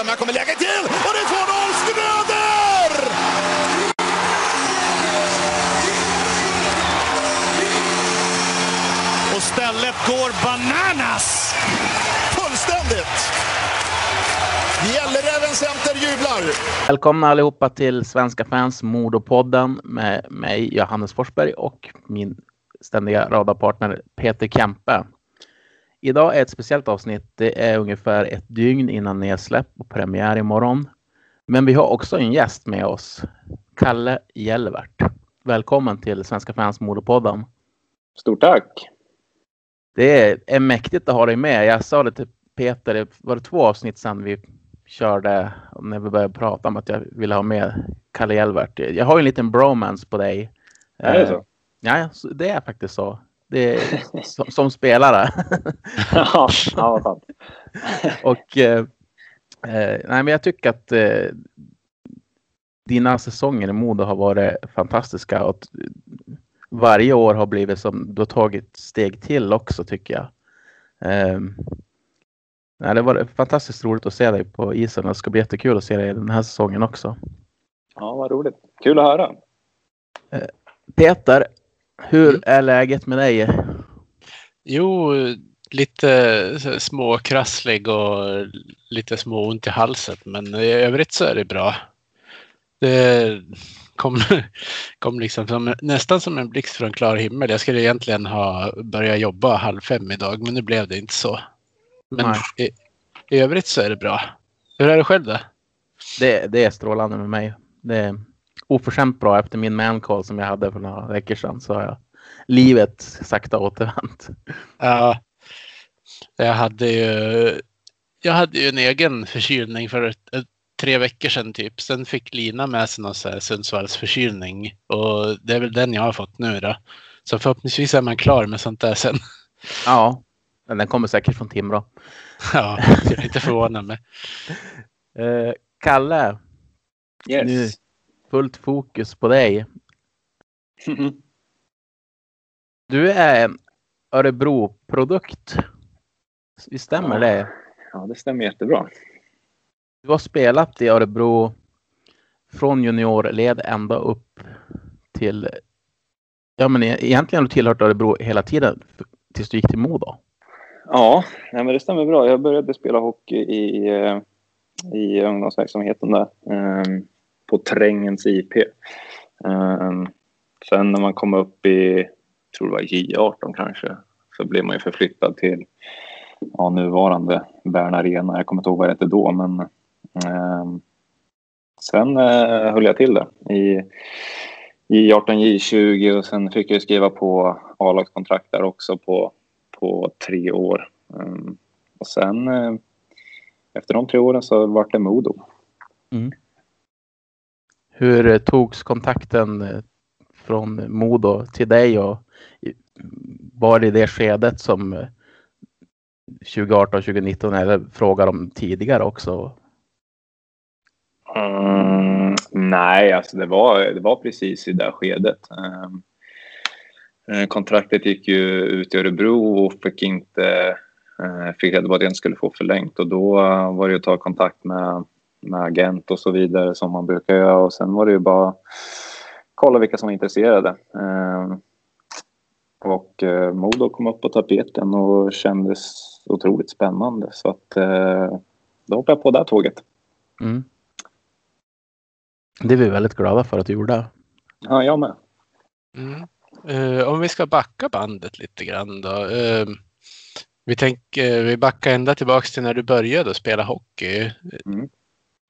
fram, här kommer läget till och det är 2-0 Schröder! Och stället går bananas! Fullständigt! Gälleräven Center jublar! Välkomna allihopa till Svenska fans Modopodden med mig Johannes Forsberg och min ständiga radarpartner Peter Kempe. Idag är ett speciellt avsnitt. Det är ungefär ett dygn innan nedsläpp och premiär imorgon. Men vi har också en gäst med oss. Kalle Jelvert. Välkommen till Svenska fans Modopodden. Stort tack! Det är mäktigt att ha dig med. Jag sa det till Peter, var det två avsnitt sedan vi körde när vi började prata om att jag ville ha med Kalle Jelvert. Jag har ju en liten bromance på dig. Är det så? Ja, det är faktiskt så. Det är som, som spelare. ja, ja, vad fan. Och eh, eh, nej, men jag tycker att eh, dina säsonger i Modo har varit fantastiska och varje år har blivit som du har tagit steg till också tycker jag. Eh, nej, det var fantastiskt roligt att se dig på isen och det ska bli jättekul att se dig den här säsongen också. Ja, vad roligt. Kul att höra. Peter, hur är läget med dig? Jo, lite så småkrasslig och lite små ont i halsen. Men i övrigt så är det bra. Det kom, kom liksom som, nästan som en blixt från klar himmel. Jag skulle egentligen ha börjat jobba halv fem idag, men nu blev det inte så. Men i, i övrigt så är det bra. Hur är det själv då? Det, det är strålande med mig. Det oförskämt bra efter min mancall som jag hade för några veckor sedan. Så har jag livet sakta återvänt. Ja, jag hade ju, jag hade ju en egen förkylning för ett, ett, tre veckor sedan typ. Sen fick Lina med sig någon så här Sundsvallsförkylning och det är väl den jag har fått nu då. Så förhoppningsvis är man klar med sånt där sen. Ja, men den kommer säkert från Timrå. Ja, jag är inte förvånad mig. Eh, Kalle, Yes. nu fullt fokus på dig. Du är en Örebro-produkt. Visst stämmer det? Ja, det stämmer jättebra. Du har spelat i Örebro från juniorled ända upp till... Ja, men e- egentligen har du tillhört Örebro hela tiden tills du gick till Modo. Ja, nej, men det stämmer bra. Jag började spela hockey i, eh, i ungdomsverksamheten där. ehm, på Trängens IP. Ehm, sen när man kom upp i, tror det var J18 kanske, så blev man ju förflyttad till ja, nuvarande Bern Arena. Jag kommer inte ihåg vad det hette då, men eh, sen eh, höll jag till det i J18, J20 och sen fick jag skriva på A-lagskontrakt där också på, på tre år. Ehm, och sen eh, efter de tre åren så vart det Modo. Mm. Hur eh, togs kontakten eh, från Modo till dig och var det i det skedet som eh, 2018, 2019 eller frågar om tidigare också? Mm, nej, alltså det var, det var precis i det skedet. Ehm, eh, kontraktet gick ju ut i Örebro och fick inte eh, fick reda på att jag inte skulle få förlängt och då var det att ta kontakt med, med agent och så vidare som man brukar göra och sen var det ju bara kolla vilka som var intresserade. Ehm, och eh, Modo kom upp på tapeten och kändes otroligt spännande så att eh, då hoppade jag på det här tåget. Mm. Det är vi väldigt glada för att du gjorde. Ja, jag med. Mm. Eh, om vi ska backa bandet lite grann då. Eh, vi, tänker, vi backar ända tillbaks till när du började spela hockey. Mm.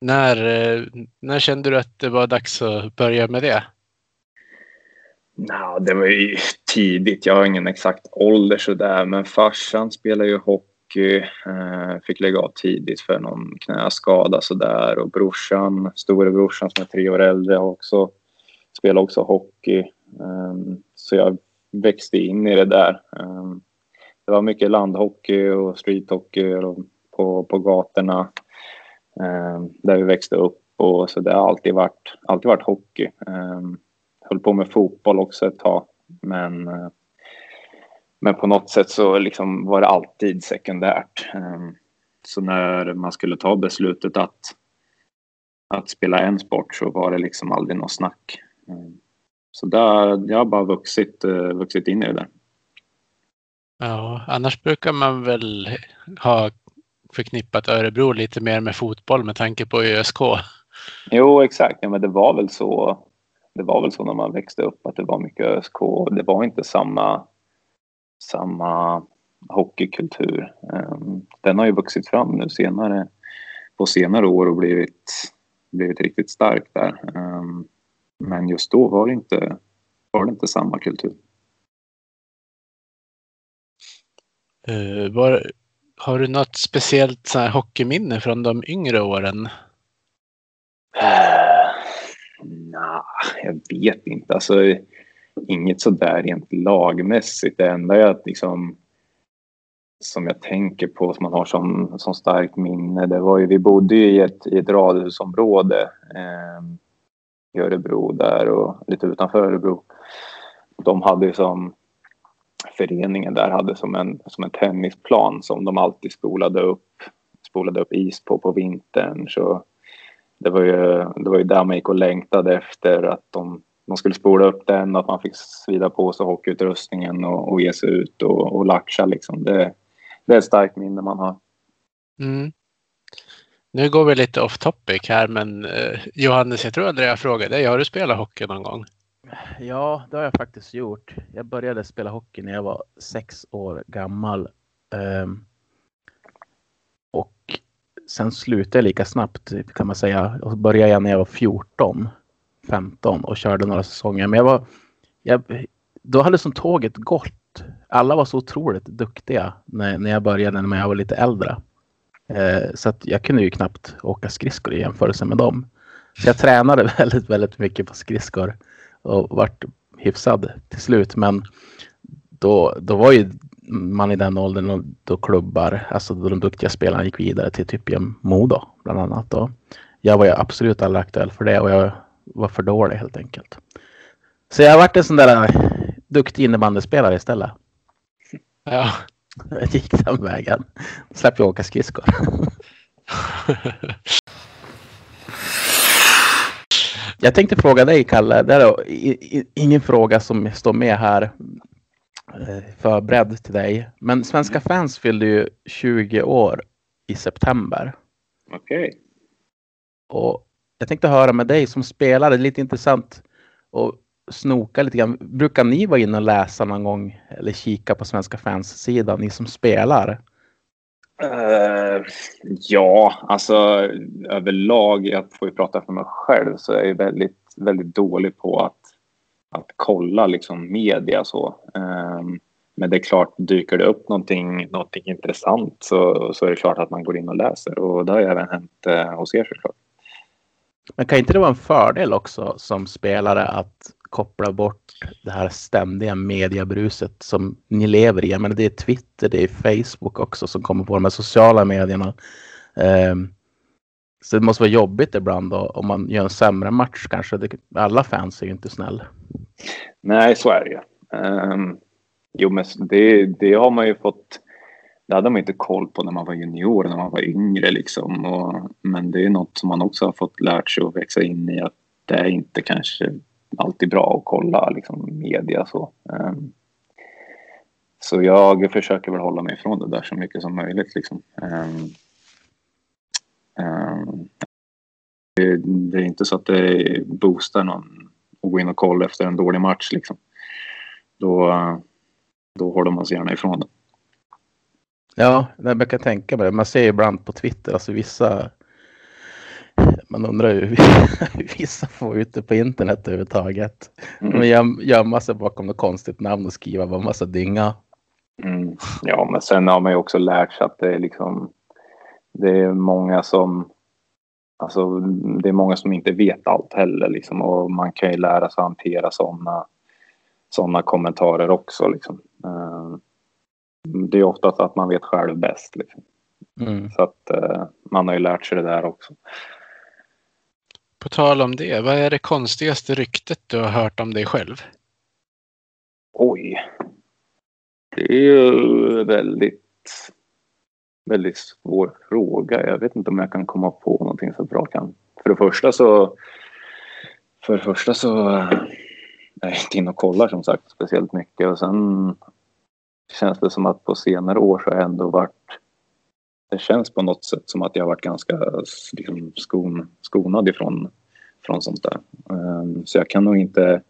När, eh, när kände du att det var dags att börja med det? Nå, det var ju tidigt. Jag har ingen exakt ålder sådär. Men farsan spelar ju hockey. Eh, fick lägga av tidigt för någon knäskada sådär. Och brorsan, storebrorsan som är tre år äldre också spelar också hockey. Eh, så jag växte in i det där. Eh, det var mycket landhockey och streethockey och på, på gatorna. Eh, där vi växte upp. Och så det har alltid varit, alltid varit hockey. Eh, höll på med fotboll också ett tag. Men, eh, men på något sätt så liksom var det alltid sekundärt. Eh, Så när man skulle ta beslutet att, att spela en sport så var det liksom aldrig något snack. Ehm, så där, jag har bara vuxit, eh, vuxit in i det där. Ja, annars brukar man väl ha förknippat Örebro lite mer med fotboll med tanke på ÖSK. Jo, exakt. Ja, men det var väl så. Det var väl så när man växte upp att det var mycket ÖSK. Det var inte samma, samma hockeykultur. Ehm, den har ju vuxit fram nu senare på senare år och blivit, blivit riktigt stark där. Ehm, men just då var det inte, var det inte samma kultur. Uh, var, har du något speciellt så här, hockeyminne från de yngre åren? Uh, nah, jag vet inte. Alltså, inget sådär rent lagmässigt. Det enda jag liksom som jag tänker på som man har som, som starkt minne. Det var ju, vi bodde ju i ett, i ett radhusområde eh, i Örebro där och lite utanför Örebro. De hade ju som föreningen där hade som en, som en tennisplan som de alltid spolade upp, spolade upp is på på vintern. Så det var ju, det var ju där man gick och längtade efter att de, de skulle spola upp den, att man fick svida på sig hockeyutrustningen och, och ge sig ut och, och latcha liksom. Det, det är ett starkt minne man har. Mm. Nu går vi lite off topic här, men eh, Johannes, jag tror aldrig jag frågade dig. Har du spelat hockey någon gång? Ja, det har jag faktiskt gjort. Jag började spela hockey när jag var sex år gammal. Um, och sen slutade jag lika snabbt kan man säga. Och började jag när jag var 14, 15 och körde några säsonger. Men jag var, jag, då hade som tåget gått alla var så otroligt duktiga när, när jag började när jag var lite äldre. Uh, så att jag kunde ju knappt åka skridskor i jämförelse med dem. Så jag tränade väldigt, väldigt mycket på skridskor och vart hyfsad till slut. Men då, då var ju man i den åldern då klubbar, alltså då de duktiga spelarna gick vidare till typ Modo bland annat. Och jag var ju absolut aldrig aktuell för det och jag var för dålig helt enkelt. Så jag varit en sån där duktig innebandyspelare istället. Ja. Jag gick den vägen. Släpp jag åka skridskor. jag tänkte fråga dig, Kalle. Det är ingen fråga som står med här eh, förberedd till dig. Men Svenska fans fyllde ju 20 år i september. Okej. Okay. Och jag tänkte höra med dig som spelare, lite intressant. Och snoka lite grann. Brukar ni vara inne och läsa någon gång eller kika på Svenska fans-sidan, ni som spelar? Uh, ja, alltså överlag, jag får ju prata för mig själv, så är jag väldigt, väldigt dålig på att, att kolla liksom media så. Um, men det är klart, dyker det upp någonting, någonting intressant så, så är det klart att man går in och läser och det har ju även hänt uh, hos er såklart. Men kan inte det vara en fördel också som spelare att koppla bort det här ständiga mediebruset som ni lever i. Men det är Twitter, det är Facebook också som kommer på de här sociala medierna. Ehm, så det måste vara jobbigt ibland då, om man gör en sämre match kanske. Det, alla fans är ju inte snäll. Nej, så är det ju. Um, jo, men det, det har man ju fått. Det hade man inte koll på när man var junior, när man var yngre liksom. Och, men det är något som man också har fått lärt sig att växa in i att det är inte kanske alltid bra att kolla liksom, media så. Um, så jag försöker väl hålla mig ifrån det där så mycket som möjligt liksom. Um, um, det, det, är inte så att det boostar någon att gå in och kolla efter en dålig match liksom. Då, då håller man sig gärna ifrån det. Ja, jag kan tänka mig det. Man ser ibland på Twitter, alltså vissa man undrar ju hur vissa får ut det på internet överhuvudtaget. Mm. De göm, gömma sig bakom något konstigt namn och skriva bara massa dynga. Mm. Ja, men sen har man ju också lärt sig att det är liksom det är många som Alltså, det är många som inte vet allt heller liksom, och man kan ju lära sig att hantera sådana såna kommentarer också. Liksom. Uh, det är oftast att man vet själv bäst. Liksom. Mm. Så att uh, man har ju lärt sig det där också. På tal om det, vad är det konstigaste ryktet du har hört om dig själv? Oj. Det är ju väldigt, väldigt svår fråga. Jag vet inte om jag kan komma på någonting så bra kan. För det första så... För det första så är jag inte inne och kollar som sagt speciellt mycket och sen känns det som att på senare år så har jag ändå varit det känns på något sätt som att jag har varit ganska liksom, skon, skonad ifrån från sånt där. Um, så jag kan nog inte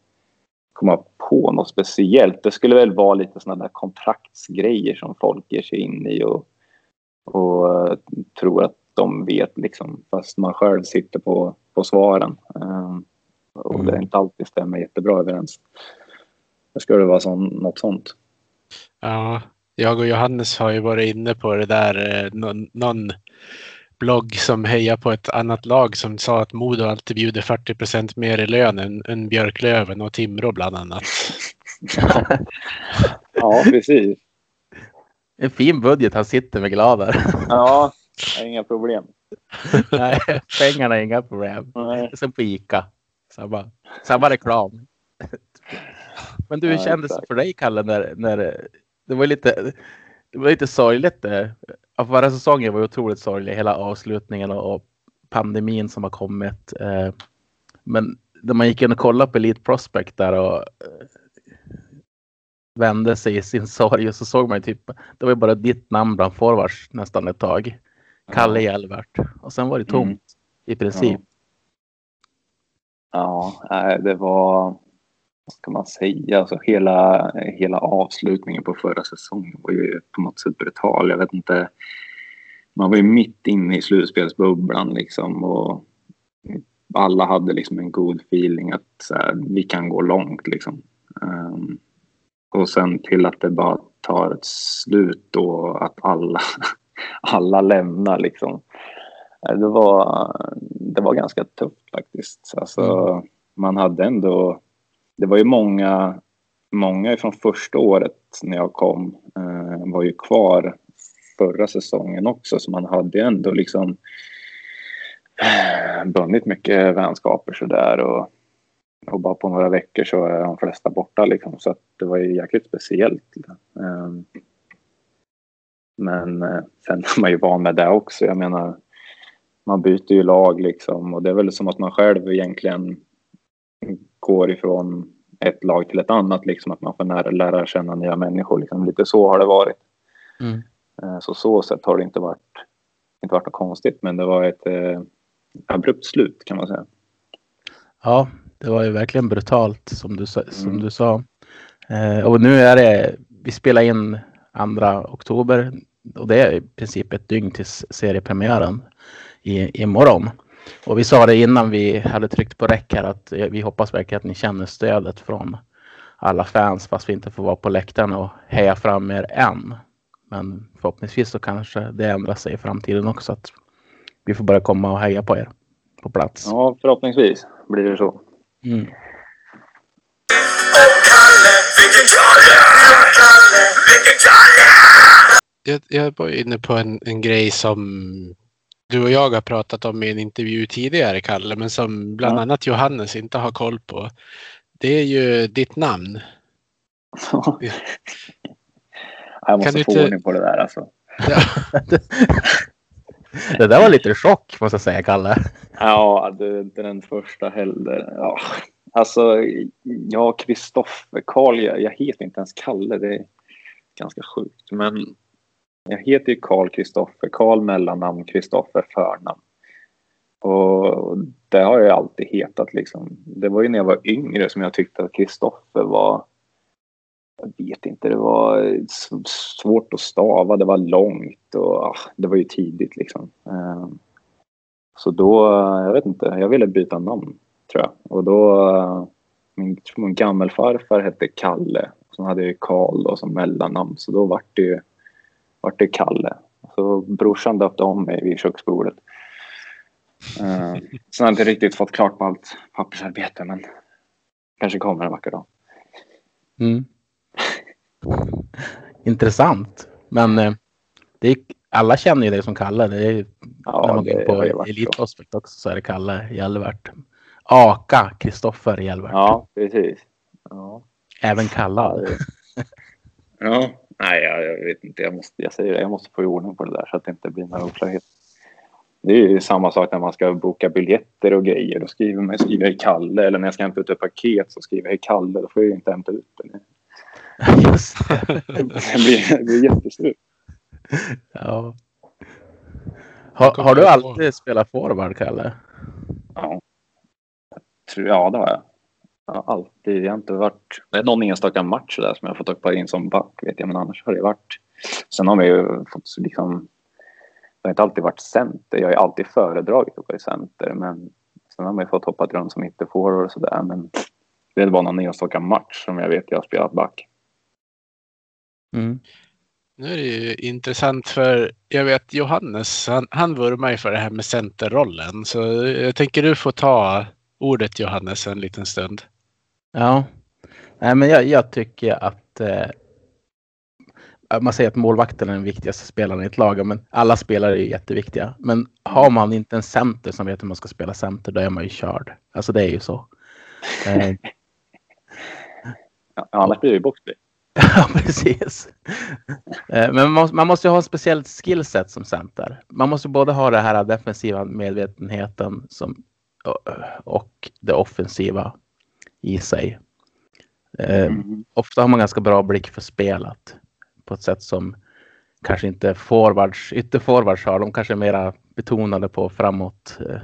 komma på något speciellt. Det skulle väl vara lite sådana där kontraktsgrejer som folk ger sig in i och, och uh, tror att de vet liksom fast man själv sitter på, på svaren. Um, och mm. det inte alltid stämmer jättebra överens. Det skulle vara sån, något sånt. Ja, jag och Johannes har ju varit inne på det där. Eh, någon, någon blogg som hejar på ett annat lag som sa att Modo alltid bjuder 40 procent mer i lön än, än Björklöven och Timrå bland annat. ja, precis. En fin budget han sitter med glad där. ja, inga problem. Nej, pengarna är inga problem. Nej. Som på Ica. Samma, samma reklam. Men du, hur ja, kändes det för dig, Kalle, när, när det var lite, det var lite sorgligt. Det. Förra säsongen var otroligt sorglig, hela avslutningen och pandemin som har kommit. Eh, men när man gick in och kollade på Elite Prospect där och eh, vände sig i sin sorg och så såg man ju typ, det var ju bara ditt namn bland forwards nästan ett tag. Kalle Hjelvert. Och sen var det tomt mm. i princip. Ja, ja det var vad ska man säga, alltså hela, hela avslutningen på förra säsongen var ju på något sätt brutal. Jag vet inte, man var ju mitt inne i slutspelsbubblan liksom och alla hade liksom en god feeling att här, vi kan gå långt liksom. Um, och sen till att det bara tar ett slut och att alla, alla lämnar liksom. Det var, det var ganska tufft faktiskt. Alltså, mm. Man hade ändå det var ju många, många från första året när jag kom eh, var ju kvar förra säsongen också så man hade ändå liksom eh, bundit mycket vänskaper sådär och, och bara på några veckor så är de flesta borta liksom så att det var ju jäkligt speciellt. Eh, men eh, sen är man ju van med det också. Jag menar, man byter ju lag liksom och det är väl som att man själv egentligen går ifrån ett lag till ett annat. Liksom, att man får nära, lära känna nya människor. Liksom. Lite så har det varit. Mm. Eh, så så sätt har det inte varit, inte varit något konstigt. Men det var ett eh, abrupt slut kan man säga. Ja, det var ju verkligen brutalt som du, som mm. du sa. Eh, och nu är det, vi spelar in andra oktober och det är i princip ett dygn till seriepremiären i, imorgon. Och vi sa det innan vi hade tryckt på räck här att vi hoppas verkligen att ni känner stödet från alla fans fast vi inte får vara på läktaren och heja fram er än. Men förhoppningsvis så kanske det ändrar sig i framtiden också att vi får börja komma och heja på er på plats. Ja, förhoppningsvis blir det så. Mm. Jag, jag var inne på en, en grej som du och jag har pratat om i en intervju tidigare, Kalle, men som bland ja. annat Johannes inte har koll på. Det är ju ditt namn. jag måste kan få inte... ordning på det där alltså. Ja. det där var lite chock måste jag säga, Kalle. Ja, det är inte den första heller. Ja. Alltså, jag Kristoffer, Karl, jag, jag heter inte ens Kalle. Det är ganska sjukt. Men jag heter ju Karl Kristoffer, Karl mellannamn, Kristoffer förnamn. Och det har jag alltid hetat liksom. Det var ju när jag var yngre som jag tyckte att Kristoffer var jag vet inte, det var svårt att stava, det var långt och ah, det var ju tidigt liksom. Eh, så då, jag vet inte, jag ville byta namn tror jag. Och då, eh, min, min gammelfarfar hette Kalle. Sen hade jag Karl som mellannamn så då vart det ju vart det Kalle. Så brorsan döpte om mig vid köksbordet. Uh, sen har jag inte riktigt fått klart på allt pappersarbete men kanske kommer en vacker dag. Mm. Intressant. Men eh, det är, alla känner ju dig som Kalle. Det är, ja, när man går på Elite Prospect också så är det Kalle Hjelvert. Aka Kristoffer Hjelvert. Ja, precis. Ja. Även kallad. ja, nej, jag, jag, vet inte. Jag, måste, jag säger det, jag måste få i ordning på det där så att det inte blir några oklarheter. Det är ju samma sak när man ska boka biljetter och grejer. Då skriver man skriver jag Kalle eller när jag ska hämta ut ett paket så skriver jag Kalle. Då får jag inte hämta ut det. Just det. Det blir, det blir jättestrul. Ja. Har, har du alltid spelat forward, Kalle? Ja. Tror- Ja, det har jag. Jag har alltid, jag har inte varit... Det är någon enstaka match där som jag har fått hoppa in som back, vet jag. Men annars har det varit... Sen har man ju fått liksom... Det har inte alltid varit center. Jag har ju alltid föredragit att vara i center. Men sen har man ju fått hoppa runt som ytterforward och sådär. Men det var någon enstaka match som jag vet jag har spelat back. Mm. Nu är det ju intressant för jag vet Johannes, han, han vurmar ju för det här med centerrollen. Så jag tänker du får ta ordet Johannes en liten stund. Ja, Nej, men jag, jag tycker att eh, man säger att målvakten är den viktigaste spelaren i ett lag, men alla spelare är jätteviktiga. Men har man inte en center som vet hur man ska spela center, då är man ju körd. Alltså det är ju så. Eh, Ja, annars blir det ju boxplay. Ja, precis. Eh, Men man måste, man måste ju ha ett speciellt skillset som center. Man måste både ha det här defensiva medvetenheten som, och det offensiva i sig. Eh, Mm. Ofta har man ganska bra blick för spelet på ett sätt som kanske inte forwards, ytterforwards har. De kanske är mera betonade på framåt, eh,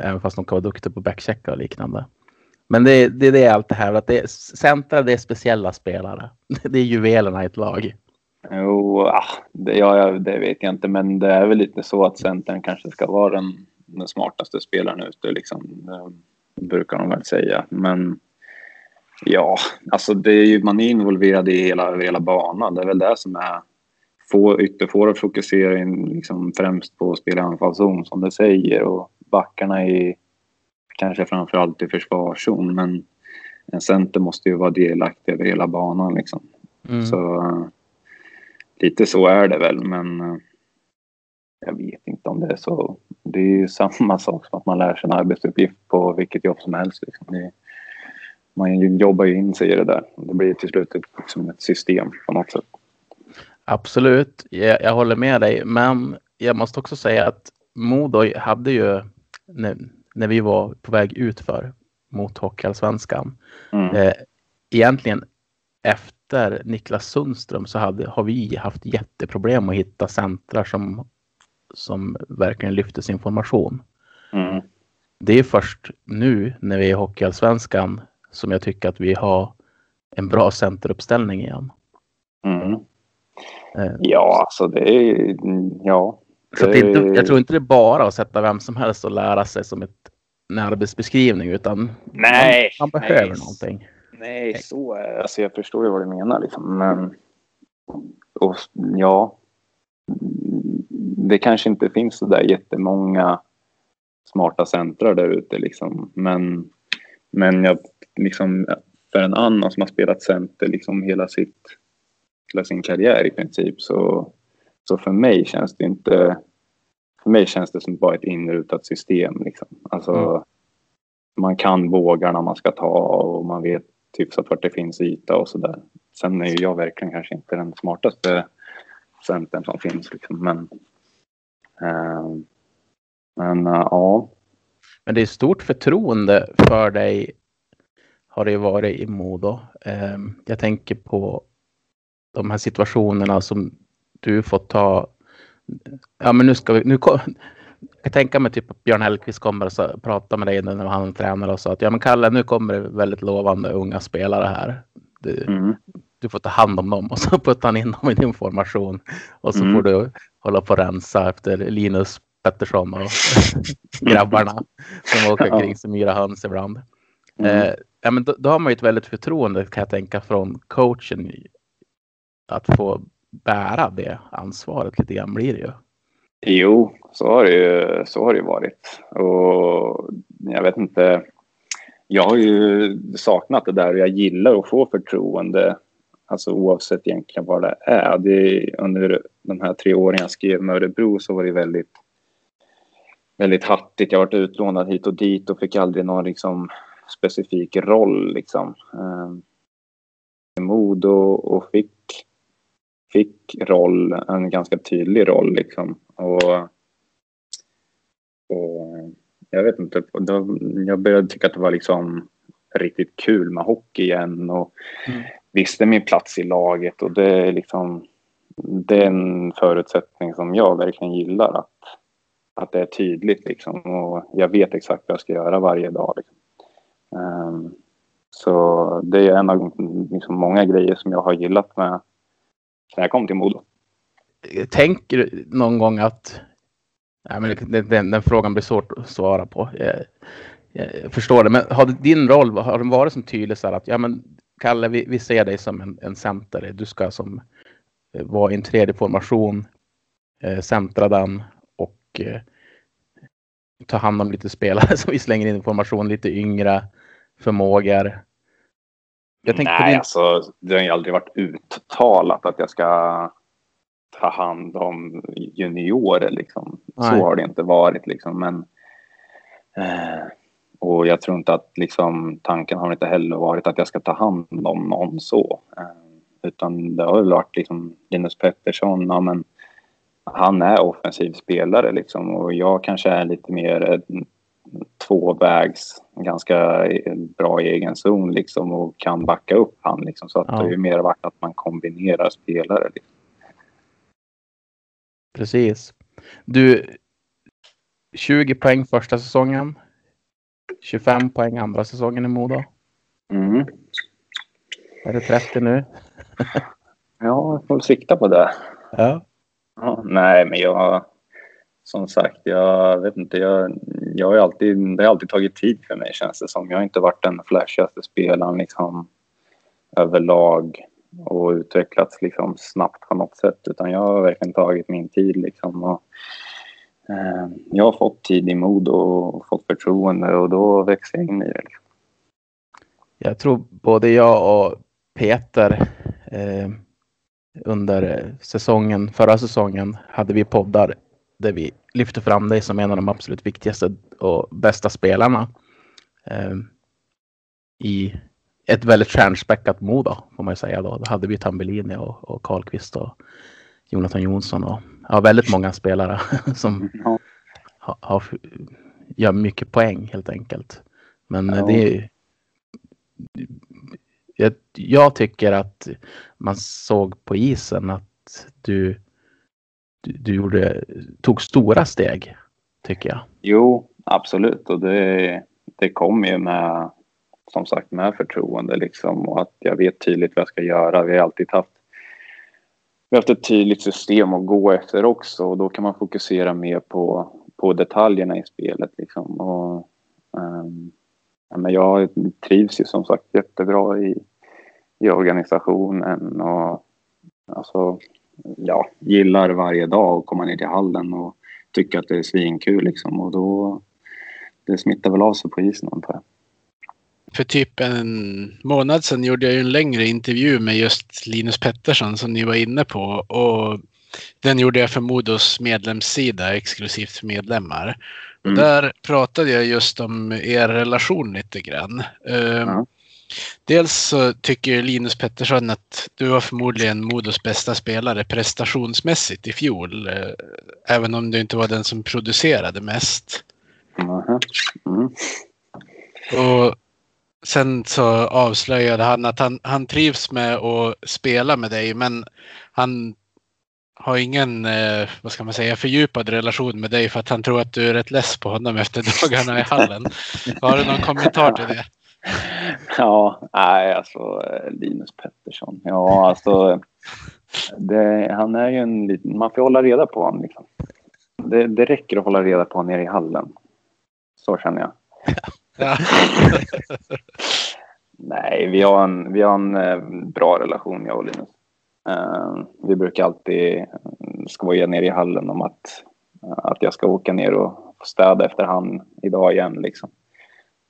även fast de kan vara duktiga på backchecka och liknande. Men det, det är det allt det här, att det är, centra det är speciella spelare. Det är juvelerna i ett lag. Jo, ah, det, ja, ja, det vet jag inte, men det är väl lite så att centern kanske ska vara den, den smartaste spelaren ute, liksom. Brukar de väl säga. Men ja, alltså det är ju, man är involverad i hela, hela banan. Det är väl det som är... Få ytterforward fokuserar in liksom främst på att spela anfallszon, som det säger. Och backarna är kanske framförallt i försvarszon, men en center måste ju vara delaktig över hela banan, liksom. Mm. Så eh, lite så är det väl, men eh, jag vet inte om det är så. Det är ju samma sak som att man lär sig en arbetsuppgift på vilket jobb som helst. Liksom. Man jobbar ju in sig i det där. Det blir till slut ett, liksom ett system på något sätt. Absolut, jag, jag håller med dig. Men jag måste också säga att Modo hade ju, när, när vi var på väg utför mot Hockeyallsvenskan, Mm. eh, egentligen efter Niklas Sundström så hade, har vi haft jätteproblem att hitta centrar som, som verkligen lyfter sin formation. Mm. Det är först nu när vi är i Hockeyallsvenskan som jag tycker att vi har en bra centeruppställning igen. Mm. Eh, Ja, alltså det är... Ja. Så det är inte, jag tror inte det är bara att sätta vem som helst och lära sig som ett, en arbetsbeskrivning utan Nej, man, man behöver nej. någonting. Nej, så är. Alltså jag förstår ju vad du menar liksom. Men och, ja. Det kanske inte finns så där jättemånga smarta centrar där ute liksom. Men, men jag liksom för en annan som har spelat center liksom hela sitt hela sin karriär i princip så, så för mig känns det inte för mig känns det som bara ett inrutat system liksom. Alltså Mm. man kan vågarna man ska ta och man vet hyfsat vart det finns yta och sådär. Sen är ju jag verkligen kanske inte den smartaste centern som finns liksom. Men, men eh, ja. Men det är stort förtroende för dig har det ju varit i Modo. Eh, jag tänker på de här situationerna som du fått ta. Ja, men nu ska vi. Nu jag tänka mig typ att Björn Hellkvist kommer och så, prata med dig när han är tränare och sa att ja, men Kalle, nu kommer det väldigt lovande unga spelare här. Du, Mm. Du får ta hand om dem och så puttar han in dem i din formation. Och så Mm. får du hålla på och rensa efter Linus Pettersson och grabbarna som åker Ja. omkring som myra höns ibland. Mm. Eh, ja, men då, då har man ju ett väldigt förtroende kan jag tänka från coachen att få bära det ansvaret lite grann blir det ju. Jo, så har det ju, så har det varit. Och jag vet inte. Jag har ju saknat det där och jag gillar att få förtroende. Alltså oavsett egentligen vad det är. Det under de här tre åren jag skrev med Örebro så var det väldigt väldigt hattigt. Jag varit utlånad hit och dit och fick aldrig någon liksom specifik roll liksom. Um, mod och, och fick fick roll, en ganska tydlig roll liksom. Och, och jag vet inte, då, jag började tycka att det var liksom riktigt kul med hockey igen och mm visste min plats i laget och det är liksom det är en förutsättning som jag verkligen gillar att, att det är tydligt liksom och jag vet exakt vad jag ska göra varje dag. Liksom. Um, så det är en av liksom, många grejer som jag har gillat med sen jag kom till Modo. Tänker du någon gång att Nej, men den, den, den, frågan blir svårt att svara på. Jag, jag förstår det. Men har din roll har den varit så tydlig så här att ja, men Kalle, vi, vi ser dig som en, en center. Du ska som eh, vara i en tredje formation, eh, centra den och eh, ta hand om lite spelare som vi slänger in i formation, lite yngre förmågor. Jag Nej, din... alltså det har ju aldrig varit uttalat att jag ska ta hand om juniorer liksom. Så har det inte varit liksom. Men, eh, och jag tror inte att liksom, tanken har inte heller varit att jag ska ta hand om någon så. Eh, utan det har väl varit liksom Linus Pettersson, ja, men han är offensiv spelare liksom och jag kanske är lite mer tvåvägs, ganska bra i egen zon liksom och kan backa upp han liksom. Så att ja. det har ju mer varit att man kombinerar spelare. Liksom. Precis. Du, 20 poäng första säsongen. 25 poäng andra säsongen i Modo. Mm. Är det 30 nu? ja, jag får sikta på det. Ja. ja. Nej, men jag... Som sagt, jag vet inte. Jag, jag har alltid, det har alltid tagit tid för mig känns det som. Jag har inte varit den flashigaste spelaren liksom överlag och utvecklats liksom snabbt på något sätt utan jag har verkligen tagit min tid liksom. Och, Eh, jag har fått tid i mod och fått förtroende och då växer jag in i det. Liksom. Jag tror både jag och Peter eh, under säsongen, förra säsongen hade vi poddar där vi lyfte fram dig som en av de absolut viktigaste och bästa spelarna eh, i ett väldigt stjärnspäckat Modo får man ju säga då. Då hade vi Tambellini och, och Karlqvist och Jonathan Jonsson och ja, väldigt många spelare som ja. har, har, gör mycket poäng helt enkelt. Men ja. det är jag, jag, tycker att man såg på isen att du, du, du gjorde, tog stora steg, tycker jag. Jo, absolut. Och det, det kom ju med som sagt med förtroende liksom och att jag vet tydligt vad jag ska göra. Vi har alltid haft vi har haft ett tydligt system att gå efter också och då kan man fokusera mer på, på detaljerna i spelet. Liksom. Och, um, ja, men jag trivs ju som sagt jättebra i, i organisationen och alltså, ja, gillar varje dag att komma ner till hallen och tycker att det är svinkul liksom och då det smittar väl av sig på isen antar jag för typ en månad sedan gjorde jag en längre intervju med just Linus Pettersson som ni var inne på. Och den gjorde jag för Modos medlemssida exklusivt för medlemmar. Mm. där pratade jag just om er relation lite grann. Mm. Dels så tycker Linus Pettersson att du var förmodligen Modos bästa spelare prestationsmässigt i fjol. Eh, även om du inte var den som producerade mest. Mm. Och sen så avslöjade han att han, han trivs med att spela med dig men han har ingen, eh, vad ska man säga, fördjupad relation med dig för att han tror att du är rätt less på honom efter dagarna i hallen. Har du någon kommentar till det? Ja, nej alltså Linus Pettersson. Ja, alltså det, han är ju en liten, man får hålla reda på honom liksom. Det, det räcker att hålla reda på honom nere i hallen. Så känner jag. Nej, vi har en, vi har en eh, bra relation jag och Linus. Uh, vi brukar alltid skoja ner i hallen om att, att jag ska åka ner och städa efter han idag igen. Liksom.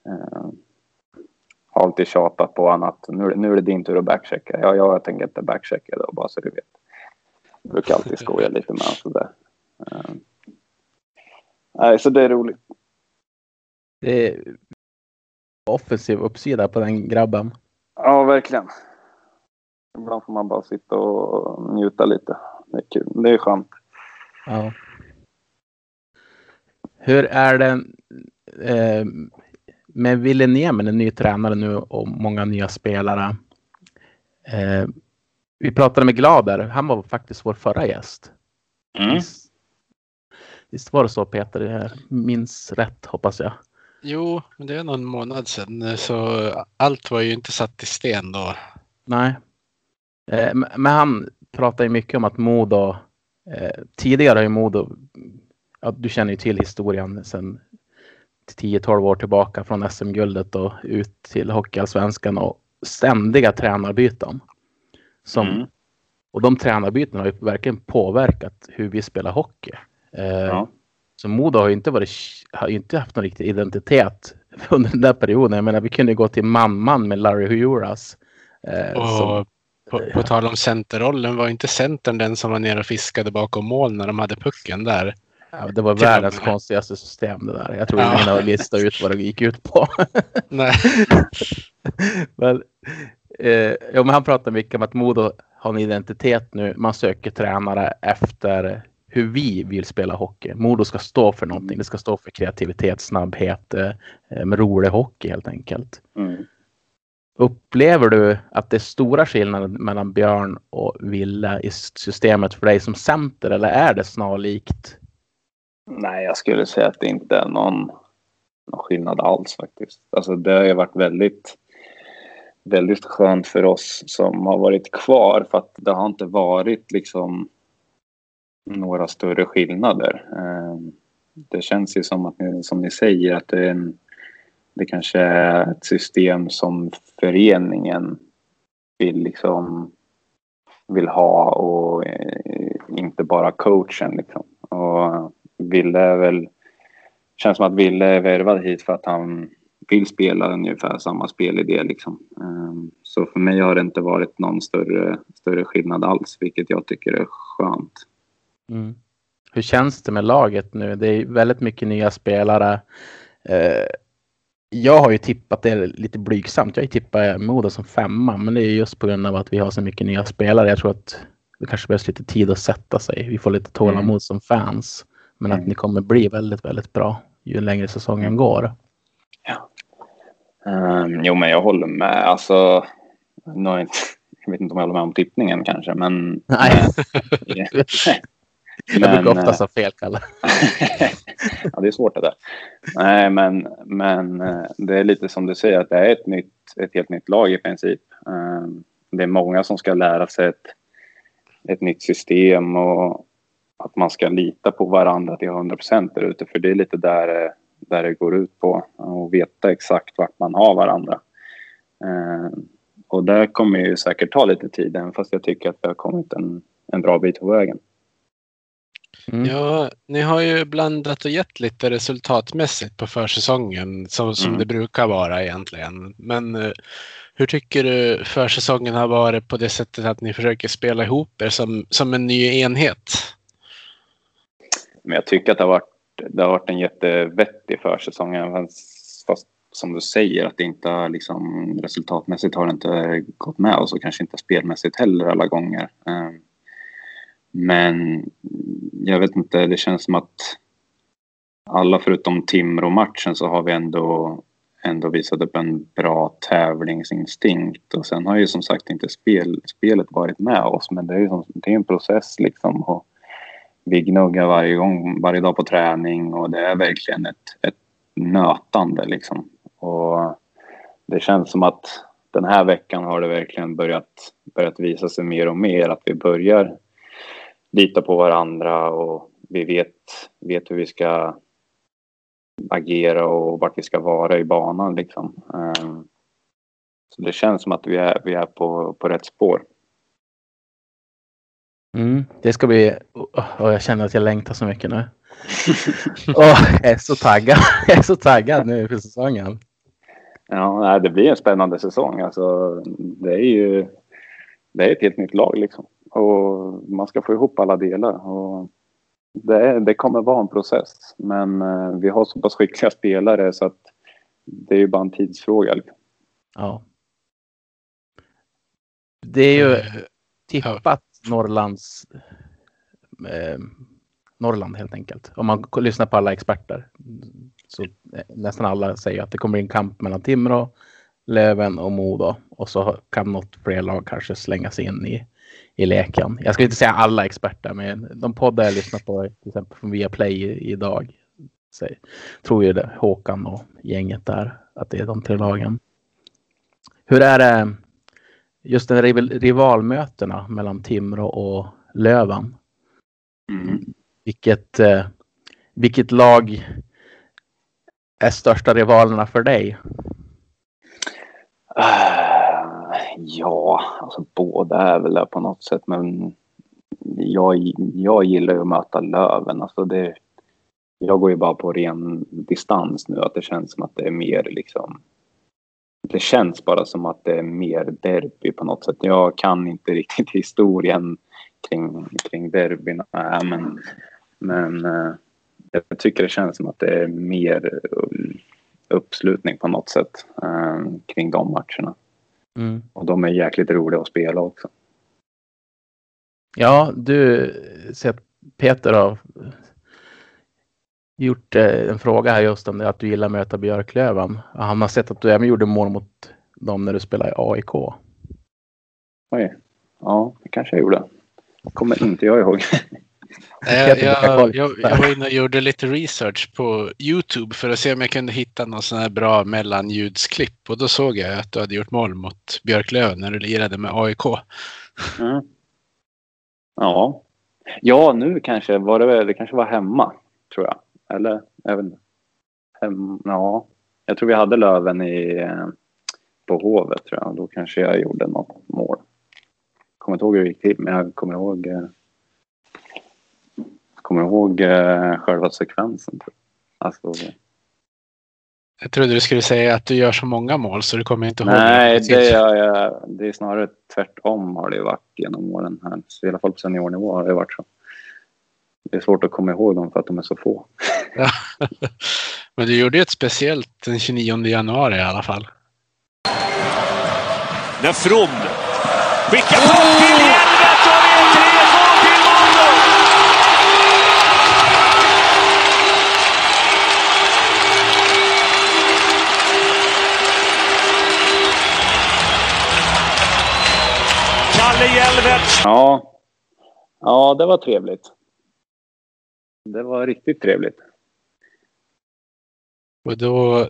Uh, har alltid tjatat på honom att nu, nu är det din tur att backchecka. Ja, jag tänker inte backchecka då, bara så du vet. Jag brukar alltid skoja lite med honom sådär. Uh, nej, så det är roligt. Det är offensiv uppsida på den grabben. Ja, verkligen. Ibland får man bara sitta och njuta lite. Det är kul. Det är skönt. Ja. Hur är det eh, med Ville Niemen, en ny tränare nu och många nya spelare? Eh, vi pratade med Glader. Han var faktiskt vår förra gäst. Mm. Visst, visst var det så Peter? Jag minns rätt hoppas jag. Jo, men det är någon månad sedan så allt var ju inte satt i sten då. Nej. Eh, men han pratar ju mycket om att Modo eh, tidigare har ju Modo, ja, du känner ju till historien sedan 10-12 år tillbaka från SM-guldet och ut till Hockeyallsvenskan och ständiga tränarbyten. Som, Mm. Och de tränarbytena har ju verkligen påverkat hur vi spelar hockey. Eh, Ja. Så Modo har ju inte, varit, har inte haft någon riktig identitet under den där perioden. Jag menar, vi kunde gå till man-man med Larry Huras. Eh, Och som- på, på tal om centerrollen var inte centern den som var nere och fiskade bakom mål när de hade pucken där. ja, det var världens konstigaste system det där. Jag tror Ja. ingen har listat ut vad det gick ut på. Nej. men, eh, ja, men han pratar mycket om att Modo har en identitet nu. Man söker tränare efter hur vi vill spela hockey. Modo ska stå för någonting. Det ska stå för kreativitet, snabbhet, eh, med rolig hockey helt enkelt. Mm. Upplever du att det är stora skillnader mellan Björn och Ville i systemet för dig som center eller är det snarlikt? Nej, jag skulle säga att det inte är någon, någon skillnad alls faktiskt. Alltså det har ju varit väldigt, väldigt skönt för oss som har varit kvar för att det har inte varit liksom några större skillnader. Ehm, det känns ju som att, ni- som ni säger, att det, är en, det kanske är ett system som föreningen vill liksom vill ha och eh, inte bara coachen liksom. Och Ville är väl känns som att Ville är värvad hit för att han vill spela ungefär samma spelidé liksom. Ehm, så för mig har det inte varit någon större, större skillnad alls, vilket jag tycker är skönt. Mm. Hur känns det med laget nu? Det är väldigt mycket nya spelare. Eh, jag har ju tippat det lite blygsamt. Jag har ju tippat Modo som femma, men det är just på grund av att vi har så mycket nya spelare. Jag tror att det kanske behövs lite tid att sätta sig. Vi får lite tålamod som fans, men att Mm. ni kommer bli väldigt, väldigt bra ju längre säsongen går. Um, jo, men jag håller med. Alltså, nu jag, inte, jag vet inte om jag håller med om tippningen kanske, men... Nej. men, Jag brukar oftast eh, ha fel, Kalle. ja, det är svårt det där. Nej, men, men eh, det är lite som du säger att det är ett, nytt, ett helt nytt lag i princip. Eh, Det är många som ska lära sig ett, ett nytt system och att man ska lita på varandra till 100 procent där ute. För det är lite där, där det går ut på. Att veta exakt vart man har varandra. Eh, Och det kommer ju säkert ta lite tid, även fast jag tycker att vi har kommit en, en bra bit på vägen. Mm. Ja, ni har ju blandat och gett lite resultatmässigt på försäsongen som, som Mm. det brukar vara egentligen. Men eh, hur tycker du försäsongen har varit på det sättet att ni försöker spela ihop er som, som en ny enhet? Men jag tycker att det har varit, det har varit en jättevettig försäsong. Fast, som du säger att det inte har liksom, resultatmässigt har det inte gått med och kanske inte spelmässigt heller alla gånger. Eh, men jag vet inte, det känns som att alla förutom Timrå-matchen så har vi ändå, ändå visat upp en bra tävlingsinstinkt. Och sen har ju som sagt inte spel, spelet varit med oss men det är ju som, det är en process liksom. Och, vi gnuggar varje gång, varje dag på träning och det är verkligen ett, ett nötande liksom. Och det känns som att den här veckan har det verkligen börjat, börjat visa sig mer och mer att vi börjar lita på varandra och vi vet, vet hur vi ska agera och vart vi ska vara i banan liksom. Ehm, Så det känns som att vi är, vi är på, på rätt spår. Mm, det ska bli... Och jag känner att jag längtar så mycket nu. Åh, jag är så taggad. Jag är så taggad nu för säsongen. Ja, det blir en spännande säsong. Alltså, det är ju det är ett helt nytt lag liksom. Och man ska få ihop alla delar. Och det, är, det kommer vara en process. Men eh, vi har så pass skickliga spelare så att det är ju bara en tidsfråga. Ja. Det är ju Eh, tippat Norrlands eh, Norrland helt enkelt. Om man lyssnar på alla experter så eh, nästan alla säger att det kommer bli en kamp mellan Timrå, Löven och Modo och så kan något fler lag kanske slänga sig in i, i leken. Jag skulle inte säga alla experter, men de poddar jag lyssnar på, till exempel från Viaplay idag, så, tror ju det, Håkan och gänget där, att det är de tre lagen. Hur är det just den rival, rivalmötena mellan Timrå och Löven? Mm. Vilket, eh, vilket lag är största rivalerna för dig? Ah, ja, alltså båda är väl det på något sätt. Men jag, jag gillar ju att möta Löven. Alltså det, jag går ju bara på ren distans nu. Att det känns som att det är mer liksom... Det känns bara som att det är mer derby på något sätt. Jag kan inte riktigt historien kring, kring derbyn. Men men eh, jag tycker det känns som att det är mer uppslutning på något sätt eh, kring de matcherna. Mm. Och de är jäkligt roliga att spela också. Ja, du ser Peter har gjort eh, en fråga här just om det, att du gillar att möta Björklöven. Han har sett att du även gjorde mål mot dem när du spelade i AIK. Oj. Ja, det kanske jag gjorde. Kommer inte jag ihåg. Jag, jag, jag, jag var inne och gjorde lite research på Youtube för att se om jag kunde hitta någon sån här bra mellanljudsklipp. Och då såg jag att du hade gjort mål mot Björklöven när du lirade med AIK. Mm. Ja. Ja, nu kanske var det det kanske var hemma, tror jag. Eller, jag vet inte. Hem, ja. Jag tror vi hade Löven i, eh, på Hovet, tror jag. Då kanske jag gjorde något mål. Kommer inte ihåg hur det gick till, men jag kommer ihåg eh, kommer ihåg eh, själva sekvensen. Tror jag. Alltså, Jag trodde du skulle säga att du gör så många mål så du kommer inte ihåg. nej, det är, jag- det är snarare tvärtom har det varit genom åren här. Så I alla fall på seniornivå har det varit så. Det är svårt att komma ihåg dem för att de är så få. Men du gjorde ju ett speciellt den 29 januari i alla fall. När From skickar puck Kalle Hjelmet Ja. ja, det var trevligt. Det var riktigt trevligt. Och då,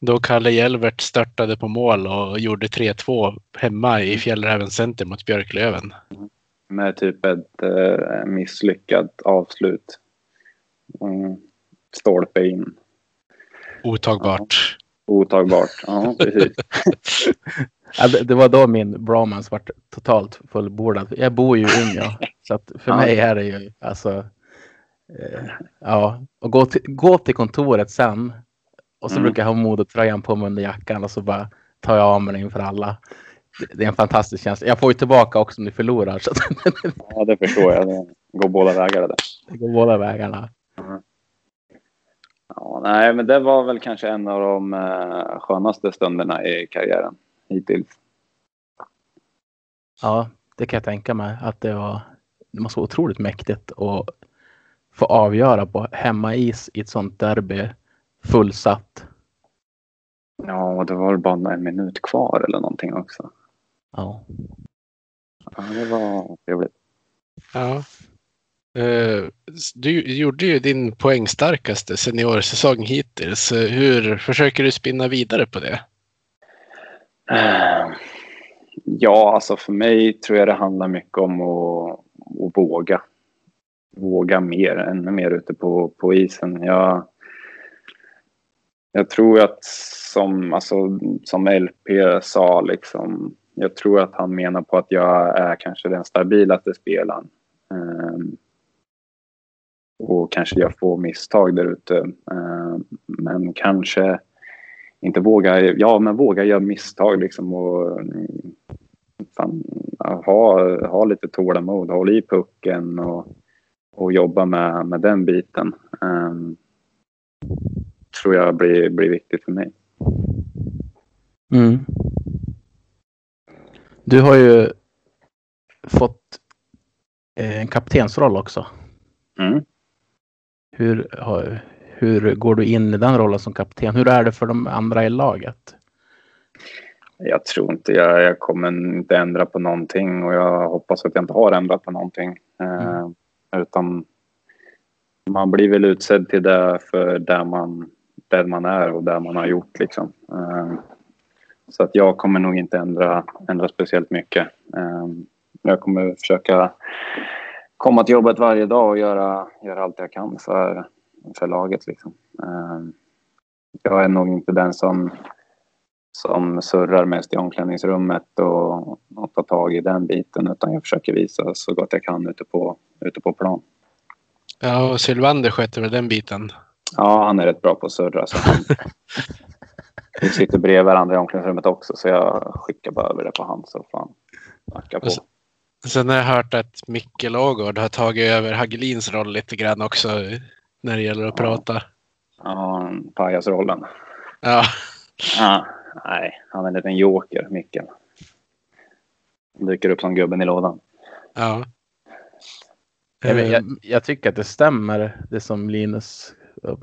då Kalle Hjelvert startade på mål och gjorde 3-2 hemma i Fjällräven Center mot Björklöven. Med typ ett eh, misslyckat avslut. Mm. Stolpe in. Otagbart. Otagbart. Ja, precis. Ja, det, var då min bromance vart totalt fullbordad. Jag bor ju i Umeå, så att för Ja. mig är det ju alltså. Eh, ja, och gå till, gå till kontoret sen och så Mm. brukar jag ha modetröjan på mig under jackan och så bara tar jag av mig den inför alla. Det, det är en fantastisk känsla. Jag får ju tillbaka också om ni förlorar så Ja, det förstår jag. Det går båda vägar det. det går båda vägarna. Ja, nej, men det var väl kanske en av de eh, skönaste stunderna i karriären hittills. Ja, det kan jag tänka mig att det var. Det måste vara otroligt mäktigt att få avgöra på hemmais i ett sånt derby fullsatt. Ja, och det var väl bara en minut kvar eller någonting också. Ja. Ja, det var trevligt. Ja. Eh, Du gjorde ju din poängstarkaste seniorsäsong hittills. Hur försöker du spinna vidare på det? Ehm, ja, alltså för mig tror jag det handlar mycket om att, att våga. Våga mer, ännu mer ute på, på isen. Jag, jag tror att som, alltså, som LP sa, liksom, jag tror att han menar på att jag är kanske den stabilaste spelaren. Um, och kanske jag får misstag där ute. Um, men kanske inte våga, ja men våga göra misstag liksom och fan, ha, ha lite tålamod, håll i pucken och, och jobba med, med den biten. Um, tror jag blir, blir viktigt för mig. Mm. Du har ju fått eh, en kaptensroll också. Mm. Hur, har- hur går du in i den rollen som kapten? Hur är det för de andra i laget? Jag tror inte jag, jag kommer inte ändra på någonting och jag hoppas att jag inte har ändrat på någonting. Eh, utan man blir väl utsedd till det för där man, där man är och där man har gjort liksom. Eh, så att jag kommer nog inte ändra, ändra speciellt mycket. Eh, jag kommer försöka komma till jobbet varje dag och göra, göra allt jag kan för, för laget liksom. Eh, jag är nog inte den som som surrar mest i omklädningsrummet och, och tar tag i den biten utan jag försöker visa så gott jag kan ute på, ute på plan. Ja, och Sylvander sköter väl den biten. Ja, han är rätt bra på att surra. Så han, vi sitter bredvid varandra i omklädningsrummet också så jag skickar bara över det på han så får han snacka på. Sen har jag hört att Micke Lågård har tagit över Hagelins roll lite grann också när det gäller att Ja. prata. Ja, pajasrollen. Ja, Ja, nej, han är en liten joker, Micke. Dyker upp som gubben i lådan. ja. Jag, vet- Eh, jag, jag tycker att det stämmer det som Linus eh,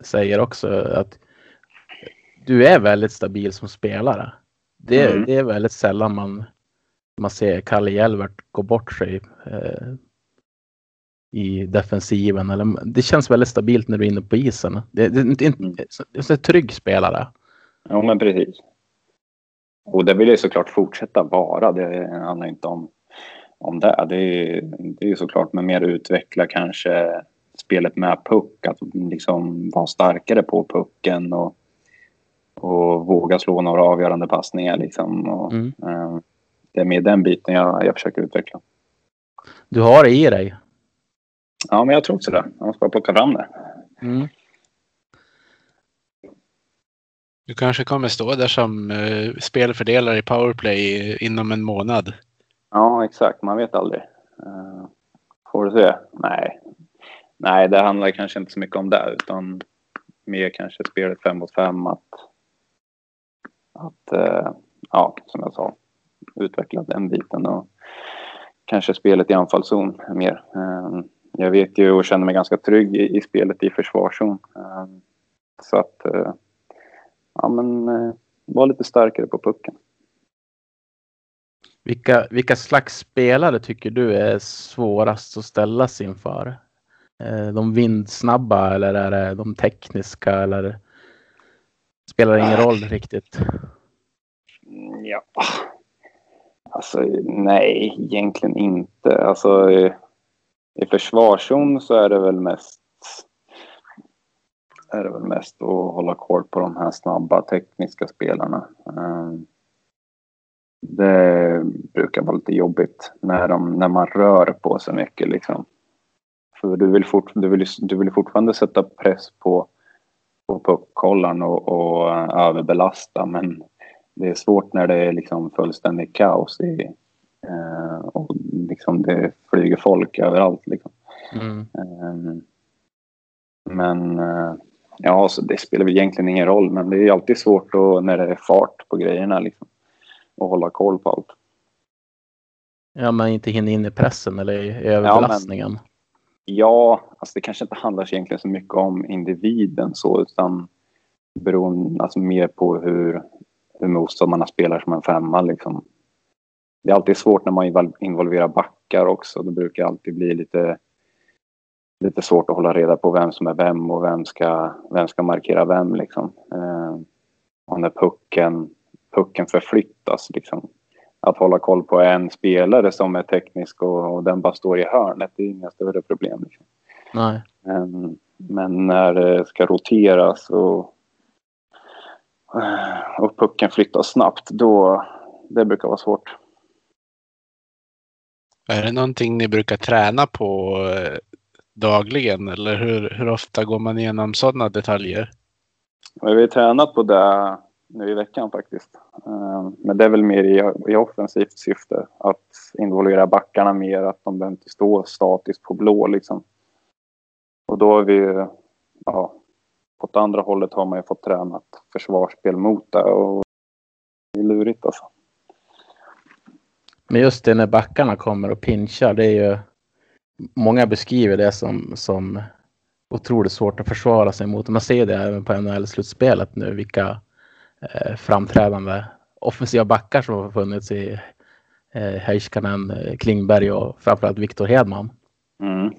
säger också. Att du är väldigt stabil som spelare. Det, Mm. det är väldigt sällan man, man ser Kalle Hjelvert gå bort sig eh, i defensiven. Eller, det känns väldigt stabilt när du är inne på isen. Det, det, det, det, Mm. det är en trygg spelare. Ja, men precis. Och det vill jag såklart fortsätta vara. Det handlar inte om, om det. Det är, det är såklart med mer utveckla kanske spelet med puck. Att liksom vara starkare på pucken och, och våga slå några avgörande passningar. Liksom. Och, Mm. eh, det är med den biten jag, jag försöker utveckla. Du har det i dig. Ja, men jag tror också det. Jag måste bara plocka fram det. Mm. Du kanske kommer stå där som eh, spelfördelare i powerplay inom en månad. Ja, exakt. Man vet aldrig. Uh, får du se? Nej. Nej, det handlar kanske inte så mycket om det utan mer kanske spelet fem mot fem. Att, att eh, ja, som jag sa, utveckla den biten och kanske spelet i anfallszon mer. Eh, jag vet ju och känner mig ganska trygg i, i spelet i försvarszon. Eh, så att, eh, ja men, uh, var lite starkare på pucken. Vilka, vilka slags spelare tycker du är svårast att ställas inför? Eh, De vindsnabba eller är det de tekniska eller spelar det ingen roll riktigt? Mm, Ja. Alltså, nej, egentligen inte. Alltså, i, försvarszon så är det väl mest är det väl mest att hålla koll på de här snabba tekniska spelarna. Ehm, det brukar vara lite jobbigt när, de, när man rör på sig mycket. Liksom. För du vill, fort, du, vill, du vill fortfarande sätta press på, på puckhållaren och, och eh, överbelasta men det är svårt när det är liksom fullständigt kaos i, eh, och liksom det flyger folk överallt. Liksom. Mm. Eh, men ja, så det spelar väl egentligen ingen roll men det är alltid svårt då, när det är fart på grejerna liksom, att hålla koll på allt. Ja, man inte hinner in i pressen eller i överbelastningen. Ja, alltså det kanske inte handlar egentligen så mycket om individen så utan beroende alltså mer på hur, hur motståndarna spelar som en femma. Liksom. Det är alltid svårt när man invol- involverar backar också. Det brukar alltid bli lite, lite svårt att hålla reda på vem som är vem och vem ska, vem ska markera vem. Liksom. Eh, och när pucken, pucken förflyttas. Liksom. Att hålla koll på en spelare som är teknisk och, och den bara står i hörnet, det är inga större problem. Liksom. Nej. Men, men när det ska roteras och, och pucken flyttas snabbt, då det brukar vara svårt. Är det någonting ni brukar träna på eh, dagligen eller hur, hur ofta går man igenom sådana detaljer? Vi har tränat på det nu i veckan faktiskt. Eh, men det är väl mer i, i offensivt syfte. Att involvera backarna mer, att de behöver inte stå statiskt på blå liksom. Och då har vi ju, ja, på andra hållet har man ju fått träna försvarsspel mot det och det är lurigt alltså. Men just det när backarna kommer och pinchar, det är ju många beskriver det som, som otroligt svårt att försvara sig mot. Man ser det även på NHL-slutspelet nu, vilka eh, framträdande offensiva backar som har funnits i eh, Heiskanen, eh, Klingberg och framförallt Viktor Hedman. Mm.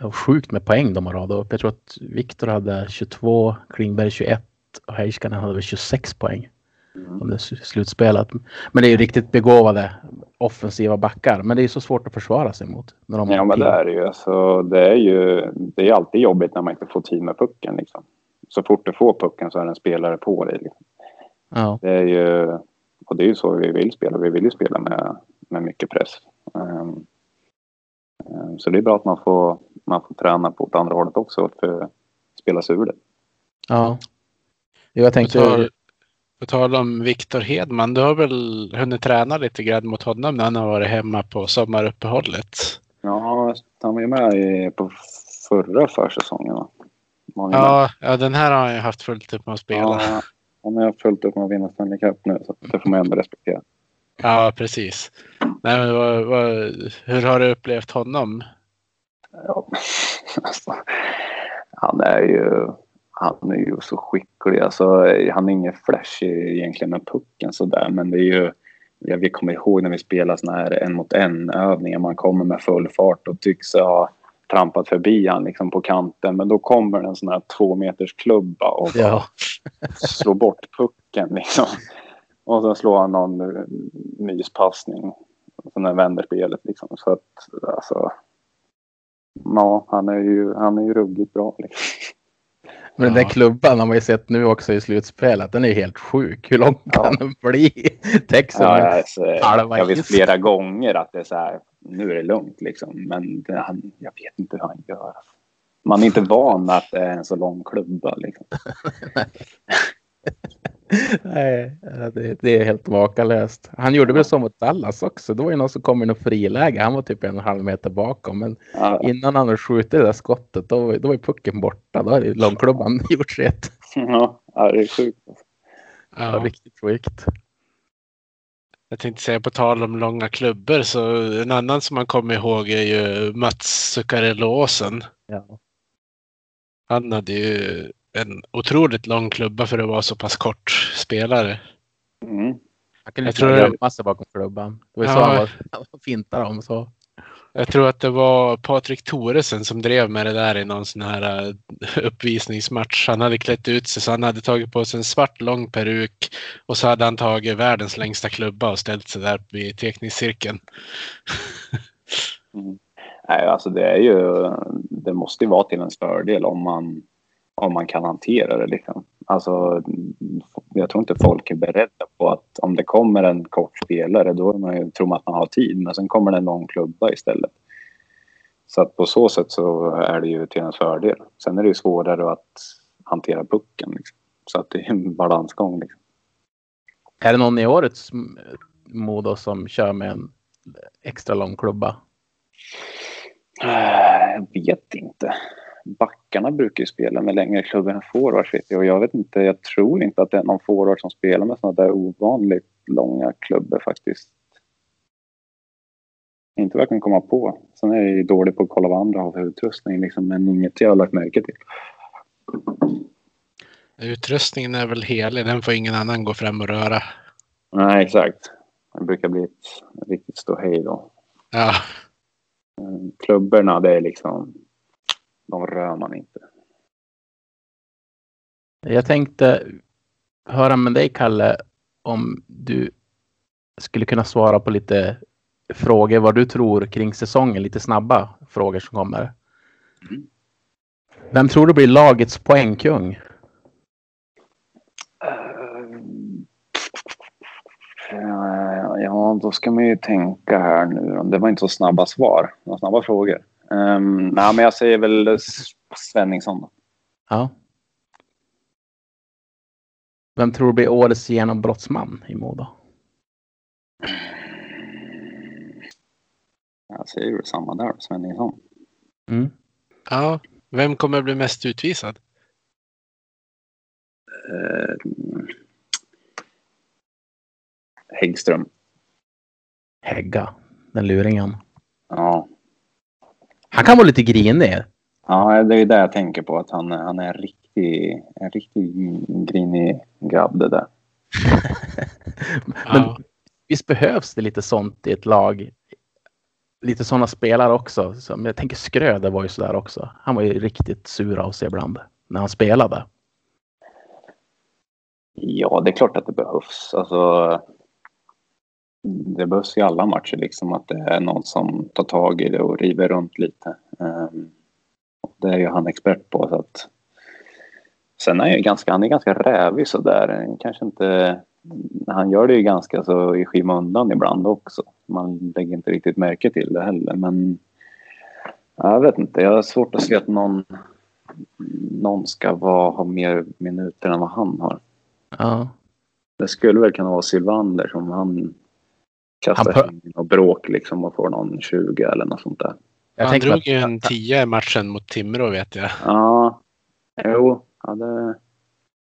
Och sjukt med poäng de har radat upp. Jag tror att Viktor hade 22, Klingberg 21 och Heiskanen hade väl 26 poäng Mm. under s- slutspelet. Men det är ju riktigt begåvade offensiva backar. Men det är så svårt att försvara sig mot. När de Ja, men det är det ju. Alltså, det är ju det är alltid jobbigt när man inte får tid med pucken. Liksom. Så fort du får pucken så är det en spelare på dig. Liksom. Ja, Det är ju, och det är ju så vi vill spela. Vi vill ju spela med, med mycket press. Ehm, ehm, så det är bra att man får, man får träna på åt andra hållet också för att spela sig ur det. ja. Jag tänkte... på tal om Viktor Hedman, du har väl hunnit träna lite grann mot honom när han har varit hemma på sommaruppehållet? Ja, han var ju med på förra försäsongen. Ja, ja, den här har han ju haft fullt upp med att spela. Ja, han har följt upp med att vinna Stanley Cup nu så det får man ändå respektera. Ja, precis. Nej, men vad, vad, hur har du upplevt honom? Ja, alltså, han är ju han är ju så skicklig. Alltså, han är ingen flash egentligen med pucken sådär men det är ju ja, vi kommer ihåg när vi spelade såna här en mot en övningar. Man kommer med full fart och tycks ha trampat förbi han liksom på kanten men då kommer en sån här två meters klubba och Ja, slår bort pucken liksom. Och så slår han någon myspassning. Och sen vänder spelet liksom. Så att alltså. Ja, han är ju, han är ju ruggigt bra liksom. Men den där Ja. klubban har man ju sett nu också i slutspelet. Den är helt sjuk. Hur lång Ja. kan den bli? Texas. Ja, alltså, jag vet flera gånger att det är så här. Nu är det lugnt liksom. Men det, han, jag vet inte hur han gör. Man är inte van att det är en så lång klubba liksom. Nej, det, det är helt makalöst. Han gjorde väl så mot Dallas också. Det var ju någon som kom i något friläge. Han var typ en halv meter bakom. Men Ja, innan han hade skjutit det där skottet, då, då var ju pucken borta. Då hade långklubban gjort sitt. ja, det är sjukt. Ja. Ja, Riktigt sjukt. jag tänkte säga på tal om långa klubbor så en annan som man kommer ihåg är ju Mats Zuccarello-Åsen. Ja. Han hade ju en otroligt lång klubba för att vara så pass kort spelare. Mm. Han kunde tror- gömma sig bakom klubban. Det var ju så Ja. han var, han fintade om. Så. Jag tror att det var Patrik Thoresen som drev med det där i någon sån här eh, uppvisningsmatch. Han hade klätt ut sig så han hade tagit på sig en svart lång peruk och så hade han tagit världens längsta klubba och ställt sig där vid teckningscirkeln. Nej, alltså det är ju, det måste ju vara till ens fördel om man, om man kan hantera det liksom. Alltså, jag tror inte folk är beredda på att om det kommer en kort spelare då man tror man att man har tid men sen kommer det en lång klubba istället. Så att på så sätt så är det ju till ens fördel. Sen är det ju svårare att hantera pucken liksom. Så att det är en balansgång liksom. Är det någon i årets Modo som kör med en extra lång klubba? Jag vet inte. Backarna brukar ju spela med längre klubbor än forwards vet jag. Och jag vet inte, jag tror inte att det är någon forward som spelar med sådana där ovanligt långa klubbor faktiskt. Inte vad jag kan komma på. Sen är jag ju dålig på att kolla vad andra har för utrustning liksom, men inget jag har lagt märke till. Utrustningen är väl helig, den får ingen annan gå fram och röra. Nej, exakt. Det brukar bli ett riktigt ståhej då. Ja, Klubborna, det är liksom... De rör man inte. Jag tänkte höra med dig, Kalle, om du skulle kunna svara på lite frågor vad du tror kring säsongen. Lite snabba frågor som kommer. Mm. Vem tror du blir lagets poängkung? Eh, Ja, då ska man ju tänka här nu. Det var inte så snabba svar. Det var snabba frågor. Um, nej, men jag säger väl Svenningsson. Då. Ja. Vem tror du blir årets genombrottsman i Modo? Jag säger ju samma där, Svenningsson. Mm. ja. Vem kommer bli mest utvisad? Uh, Häggström. Hägga, den luringen. Ja. Han kan vara lite grinig. ja, det är det jag tänker på. Att han, han är en riktig, en riktig grinig grabb det där. Men Ja. visst behövs det lite sånt i ett lag? Lite sådana spelare också. Som jag tänker Skröder var ju sådär också. Han var ju riktigt sur av sig ibland när han spelade. Ja, det är klart att det behövs. Alltså, det behövs i alla matcher liksom att det är någon som tar tag i det och river runt lite. Ehm, det är ju han expert på. Så att... Sen är han ganska, han är ganska rävig sådär. Kanske inte... Han gör det ju ganska så i skymundan ibland också. Man lägger inte riktigt märke till det heller. Men jag vet inte. Jag har svårt att se att någon, någon ska vara, ha mer minuter än vad han har. Ja. Det skulle väl kunna vara Sylvander som han kastar Han in och bråk liksom och får någon 20 eller något sånt där. Jag Han drog ju en 10 i matchen mot Timrå vet jag. Ja, jo, ja det,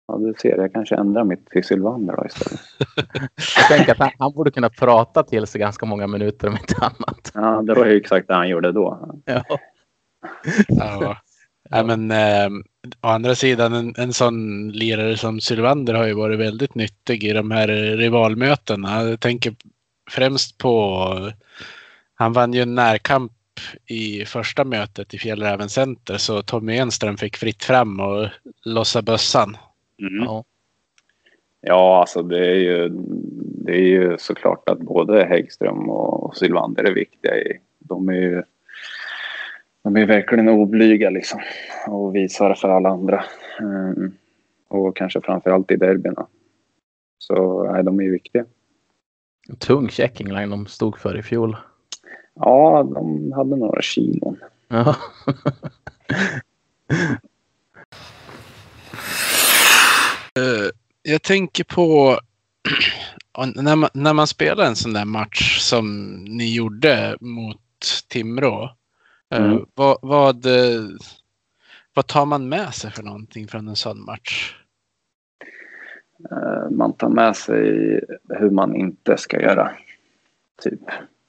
ja, du ser. Jag kanske ändrar mitt till Sylvander då istället. Jag tänker att han, han borde kunna prata till sig ganska många minuter om inte annat. Ja, det var ju exakt det han gjorde då. Ja. Ja. Ja, men, eh, å andra sidan, en, en sån lirare som Sylvander har ju varit väldigt nyttig i de här rivalmötena. Jag tänker främst på... Han vann ju en närkamp i första mötet i Fjällräven Center så Tommy Enström fick fritt fram och lossa bössan. Mm. Ja. Ja, alltså det är ju, det är ju såklart att både Häggström och Sylvander är viktiga. I, de är ju de är verkligen oblyga liksom och visar för alla andra. Mm. Och kanske framförallt i derbyna. Så nej, de är ju viktiga. Tung checking line de stod för i fjol. Ja, de hade några kilon. Ja. Jag tänker på när man, när man spelar en sån där match som ni gjorde mot Timrå. eh, Mm. Vad, vad, eh, vad tar man med sig för någonting från en sån match? Eh, Man tar med sig hur man inte ska göra. Typ.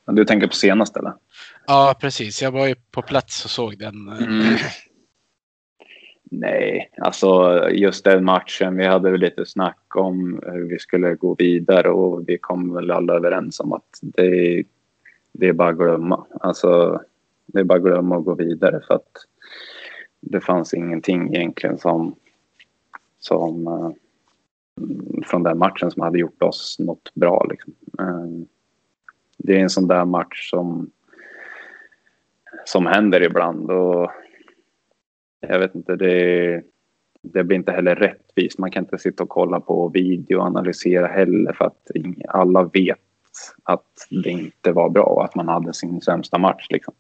Du tänker på senast eller? Ja, precis. Jag var ju på plats och såg den. eh, Nej, alltså just den matchen. Vi hade väl lite snack om hur vi skulle gå vidare och vi kom väl alla överens om att det, det är bara att glömma. Alltså, det är bara att glömma och gå vidare för att det fanns ingenting egentligen som, som eh, från den matchen som hade gjort oss något bra. Liksom. Eh, det är en sån där match som, som händer ibland och jag vet inte, det, det blir inte heller rättvist. Man kan inte sitta och kolla på video och analysera heller för att alla vet att det inte var bra och att man hade sin sämsta match. Liksom.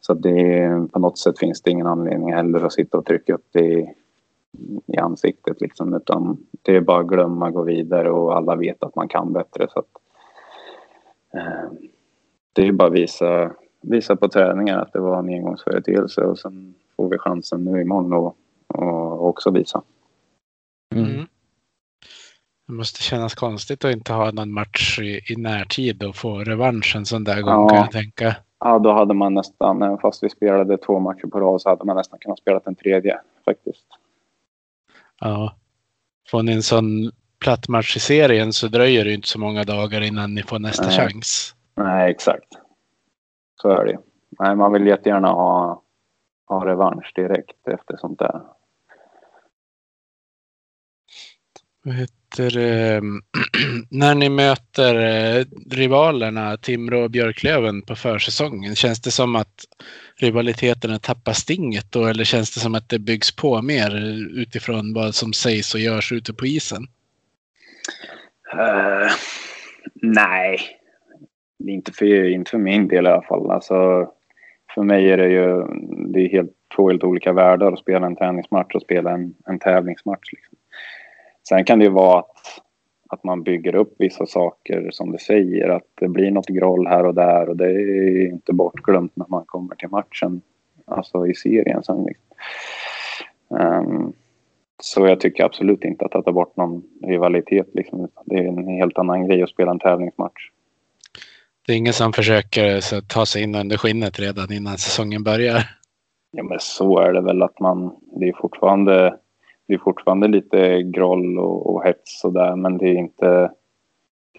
Så det, på något sätt finns det ingen anledning heller att sitta och trycka upp det i, ansiktet. Liksom, utan det är bara att glömma, gå vidare och alla vet att man kan bättre. Så att, eh, det är bara att visa, visa på träningen att det var en engångsföreteelse och sen får vi chansen nu imorgon och, och också visa. Mm. Mm. Det måste kännas konstigt att inte ha någon match i, i närtid och få revansch en sån där gång Ja. kan jag tänka. Ja, då hade man nästan, även fast vi spelade två matcher på rad så hade man nästan kunnat spela en tredje faktiskt. Ja. Får ni en sån platt match i serien så dröjer det ju inte så många dagar innan ni får nästa Nej. chans. Nej, exakt. Så är det Nej, man vill jättegärna ha, ha revansch direkt efter sånt där. Vad heter det? Ehm, när ni möter eh, rivalerna Timrå och Björklöven på försäsongen, känns det som att rivaliteterna tappar stinget då eller känns det som att det byggs på mer utifrån vad som sägs och görs ute på isen? Uh, nej, inte för, inte för min del i alla fall. Alltså, för mig är det ju det är helt, två helt olika världar att spela en träningsmatch och spela en, en tävlingsmatch. Liksom. Sen kan det ju vara att, att man bygger upp vissa saker som du säger, att det blir något groll här och där och det är inte bortglömt när man kommer till matchen, alltså i serien sen. Ehm, så jag tycker absolut inte att det tar bort någon rivalitet. Liksom. Det är en helt annan grej att spela en tävlingsmatch. Det är ingen som försöker så, ta sig in under skinnet redan innan säsongen börjar. Ja, men så är det väl att man, det är fortfarande, det är fortfarande lite groll och, och hets och där, men det är inte,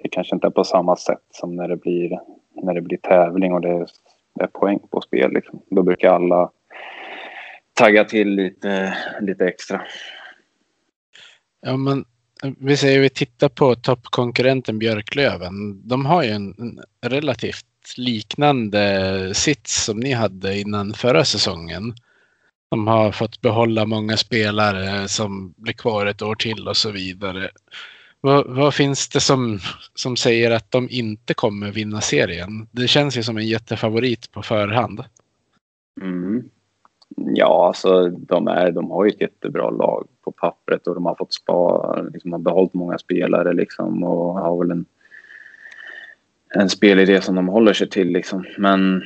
det kanske inte är på samma sätt som när det blir, när det blir tävling och det är, det är poäng på spel. Liksom. Då brukar alla tagga till lite, lite extra. Ja, men vi säger vi tittar på toppkonkurrenten Björklöven. De har ju en, en relativt liknande sits som ni hade innan förra säsongen. De har fått behålla många spelare som blir kvar ett år till och så vidare. Vad, vad, finns det som, som säger att de inte kommer vinna serien? Det känns ju som en jättefavorit på förhand. Mm. Ja, alltså de, är, de har ju ett jättebra lag på pappret och de har fått spara, liksom har behållit många spelare liksom och har väl en, en spelidé som de håller sig till liksom. Men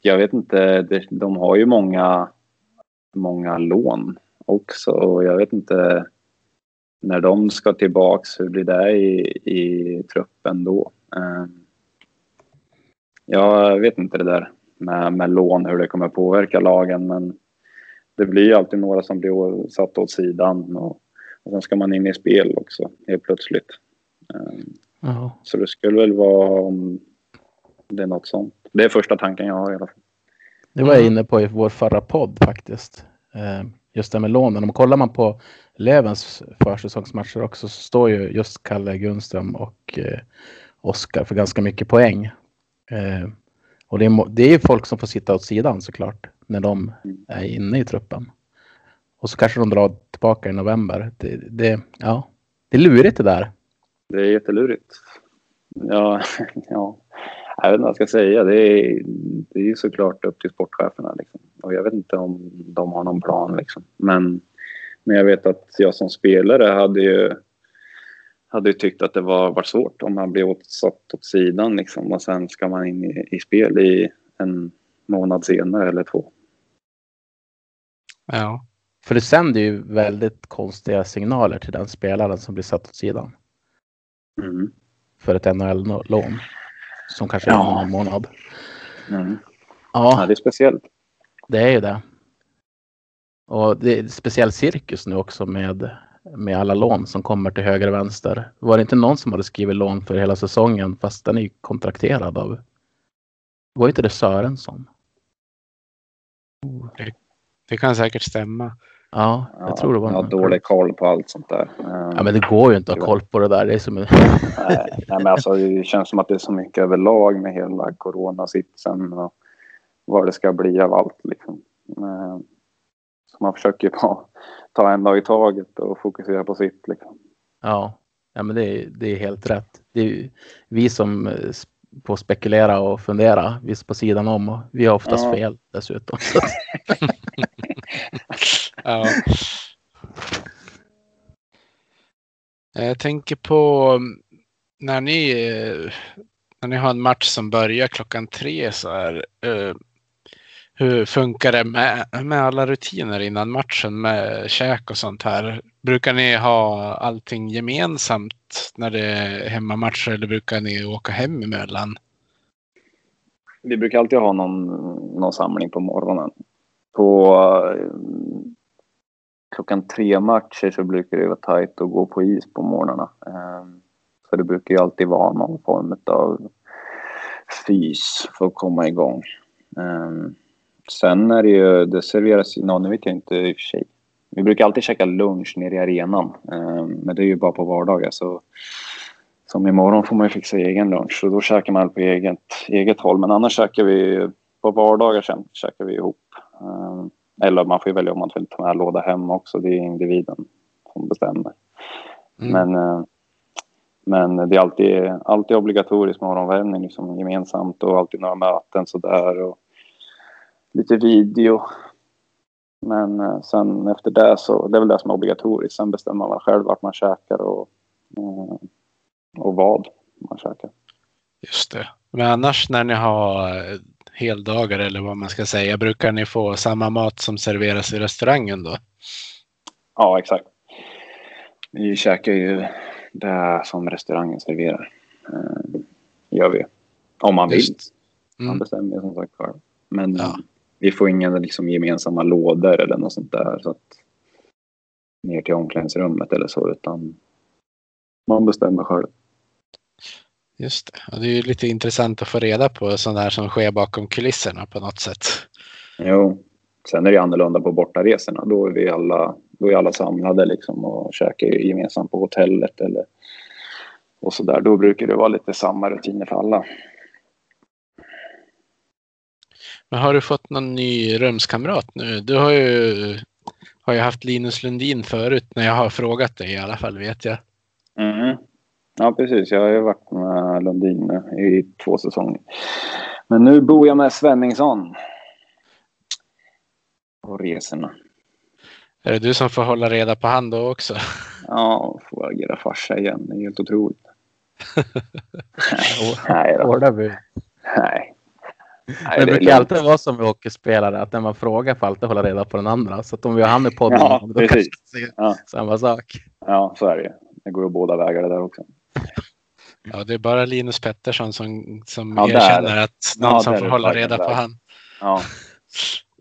jag vet inte, de har ju många, många lån också och jag vet inte när de ska tillbaks, hur blir det i, i truppen då? Ehm, jag vet inte det där med, med lån, hur det kommer påverka lagen. Men det blir alltid några som blir satt åt sidan och, och sen ska man in i spel också helt plötsligt. Um, så det skulle väl vara om det är något sånt. Det är första tanken jag har i alla fall. Det var jag inne på i vår förra podd faktiskt. Ehm, just det med lånen. Om kollar man på Levens försäsongsmatcher också så står ju just Kalle Gunström och eh, Oskar för ganska mycket poäng. Ehm, och det är, det är folk som får sitta åt sidan såklart när de är inne i truppen. Och så kanske de drar tillbaka i november. Det, det, ja, det är lurigt det där. Det är jättelurigt. Ja, ja. Jag vet inte vad jag ska säga. Det är, det är såklart upp till sportcheferna. Liksom. Och jag vet inte om de har någon plan. Liksom. Men, men jag vet att jag som spelare hade ju hade ju tyckt att det var, var svårt om man blir åtsatt åt sidan liksom, och sen ska man in i, i spel i en månad senare eller två. Ja. För det sänder ju väldigt konstiga signaler till den spelaren som blir satt åt sidan. Mm. För ett NHL-lån. Som kanske är ja. en månad. Mm. Ja. ja, det är speciellt. Det är ju det. Och det är speciell cirkus nu också med med alla lån som kommer till höger och vänster. Var det inte någon som hade skrivit lån för hela säsongen fast den är kontrakterad av... Var inte det Sörensson? Det, det kan säkert stämma. Ja, jag ja, tror det var Jag har dålig koll på allt sånt där. Ja, men det går ju inte att ha koll på det där. Det, är som... nej, nej, men alltså, det känns som att det är så mycket överlag med hela coronasitsen och vad det ska bli av allt. Liksom. Så man försöker bara ta en dag i taget och fokusera på sitt. Liksom. Ja, ja men det är, det är helt rätt. Det är vi som eh, får spekulera och fundera, vi på sidan om och vi har oftast ja. fel dessutom. ja. Jag tänker på mm, när ni, eh, när ni har en match som börjar klockan tre så här. Eh, hur funkar det med, med alla rutiner innan matchen med käk och sånt här? Brukar ni ha allting gemensamt när det är hemmamatcher eller brukar ni åka hem emellan? Vi brukar alltid ha någon, någon samling på morgonen. På eh, klockan tre matcher så brukar det vara tajt att gå på is på morgnarna. Ehm, så det brukar ju alltid vara någon form av fys för att komma igång. Ehm, sen är det ju, det serveras no, nu vet jag inte i och för sig. Vi brukar alltid käka lunch nere i arenan, ehm, men det är ju bara på vardagar. Så, som imorgon får man ju fixa egen lunch så då käkar man på eget, eget håll. Men annars käkar vi, på vardagar sen käkar vi ihop. Eh, eller man får välja om man vill ta med låda hem också, det är individen som bestämmer. Mm. Men, eh, men det är alltid, alltid obligatoriskt morgonvärmning liksom, gemensamt och alltid några möten sådär. Och, lite video. Men eh, sen efter det så, det är väl det som är obligatoriskt. Sen bestämmer man själv vart man käkar och, eh, och vad man käkar. Just det. Men annars när ni har heldagar eller vad man ska säga, brukar ni få samma mat som serveras i restaurangen då? Ja, exakt. Vi käkar ju det som restaurangen serverar. gör vi. Om man vill. Just. Han Mm. bestämmer ju som sagt själv. Men Ja. vi får inga liksom, gemensamma lådor eller något sånt där. Så att, ner till omklädningsrummet eller så. Utan man bestämmer själv. Just det. Och det är ju lite intressant att få reda på sånt där som sker bakom kulisserna på något sätt. Jo. Sen är det annorlunda på bortaresorna. Då är vi alla, då är alla samlade liksom och käkar gemensamt på hotellet eller och så där. Då brukar det vara lite samma rutiner för alla. Men har du fått någon ny rumskamrat nu? Du har ju, har ju haft Linus Lundin förut när jag har frågat dig i alla fall vet jag. Mm. Ja, precis. Jag har ju varit med Lundin i två säsonger. Men nu bor jag med Svenningsson. På resorna. Är det du som får hålla reda på han då också? Ja, får agera farsa igen. Det är helt otroligt. Nej då. Hårda bud. Nej. Nej, Det det är brukar alltid vara som med hockeyspelare att när man frågar får alltid hålla reda på den andra. Så att om vi har han i podden Ja, då precis. kanske Ja. samma sak. Ja, så är det. Det går ju båda vägar det där också. Ja, det är bara Linus Pettersson som, som Ja, erkänner att någon Ja, som får hålla reda på han. Ja,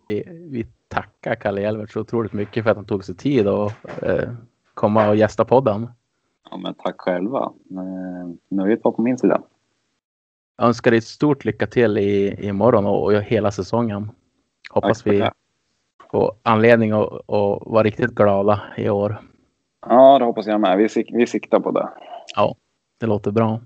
Vi, vi tackar Kalle Hjelvert så otroligt mycket för att han tog sig tid att eh, komma och gästa podden. ja men tack själva. Eh, Nöjet var på min sida. Jag önskar dig ett stort lycka till i, i morgon och, och hela säsongen. Hoppas vi får anledning att, att vara riktigt glada i år. Ja, det hoppas jag med. Vi, sik- vi siktar på det. Det låter bra.